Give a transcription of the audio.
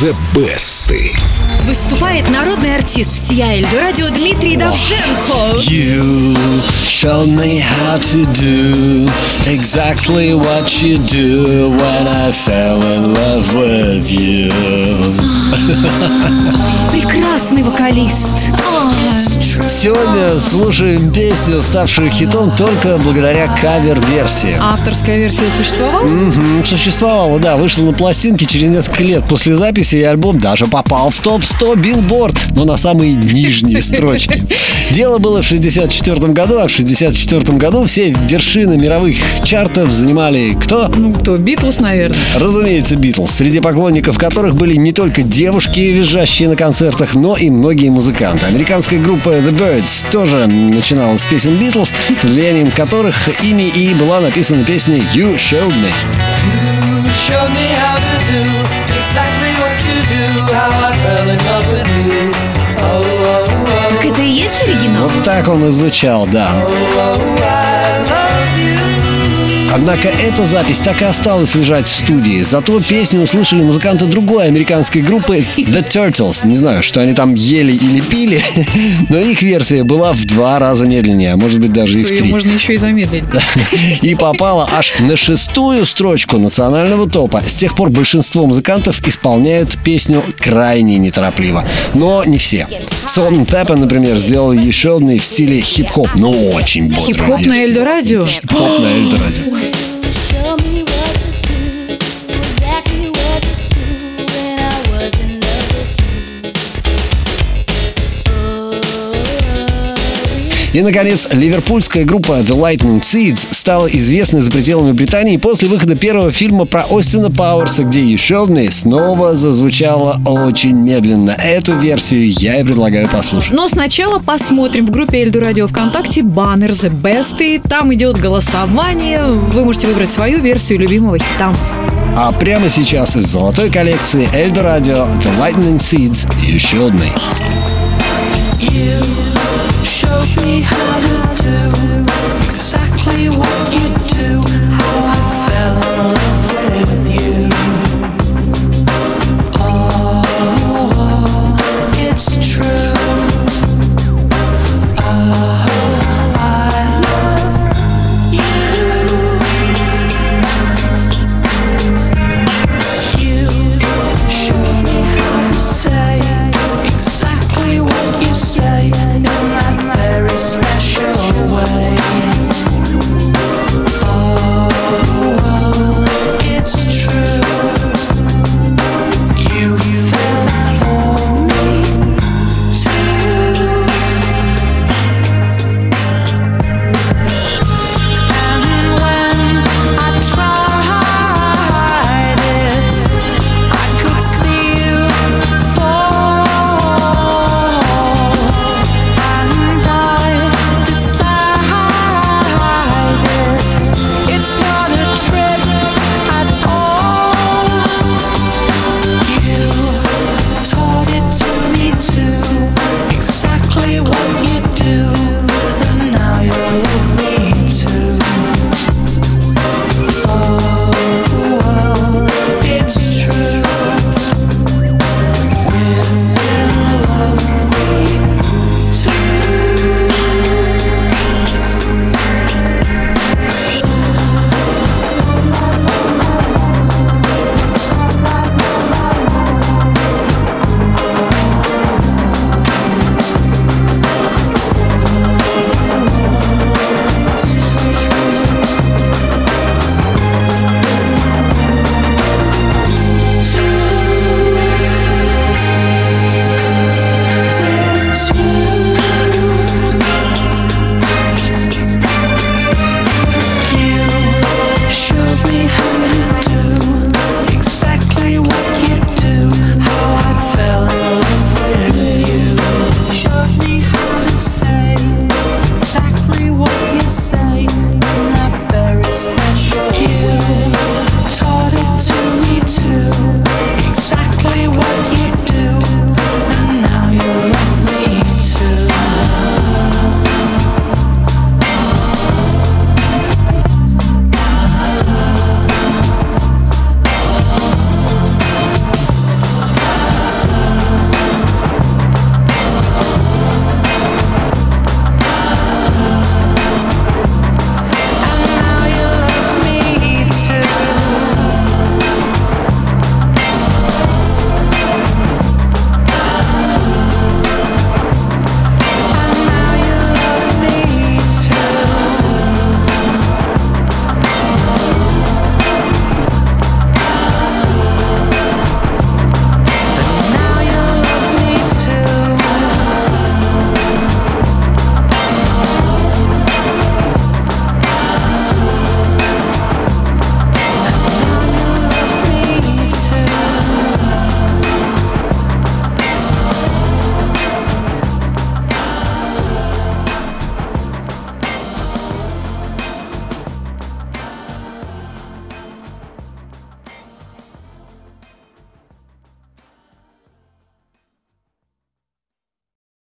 The Best. Выступает народный артист всея Эльдорадио Дмитрий Давженко. You showed me how to do exactly what you do when I fell in love with you. Прекрасный вокалист. Сегодня слушаем песню, ставшую хитом только благодаря кавер-версии. Авторская версия существовала? Мгм, Существовала, да, вышла на пластинке через несколько лет после записи, и альбом даже попал в топ-100 Билборд, но на самые нижние строчки. Дело было в 64 году, а в 64 году все вершины мировых чартов занимали кто? Ну, кто? Битлз, наверное. Разумеется, Битлз, среди поклонников которых были не только девушки, визжащие на концертах, но и многие музыканты. Американская группа The Byrds тоже начинала с песен Битлз, под влиянием которых ими и была написана песня You Showed Me. showed me how to do exactly what to do, how I fell in love with you. Oh, oh, oh, так это и есть оригинал? Вот так он и звучал, да. oh, love you. Однако эта запись так и осталась лежать в студии. Зато песню услышали музыканты другой американской группы The Turtles. Не знаю, что они там ели или пили, но их версия была в два раза медленнее, а может быть даже и в Ее три. можно еще и замедлить. И попала аж на шестую строчку национального топа. С тех пор большинство музыкантов исполняют песню крайне неторопливо. Но не все. Salt-N-Pepa, например, сделал еще одну в стиле хип-хоп, но очень бодрую Хип-хоп на. Эльдорадио? Хип-хоп на Эльдорадио. И, наконец, ливерпульская группа The Lightning Seeds стала известной за пределами Британии после выхода первого фильма про Остина Пауэрса, где еще одна снова зазвучала очень медленно. Эту версию я и предлагаю послушать. Но сначала посмотрим в группе Эльдорадио ВКонтакте баннер The Best. И там идет голосование. Вы можете выбрать свою версию любимого хита. А прямо сейчас из золотой коллекции Эльдо Радио The Lightning Seeds еще одной. You showed me how to do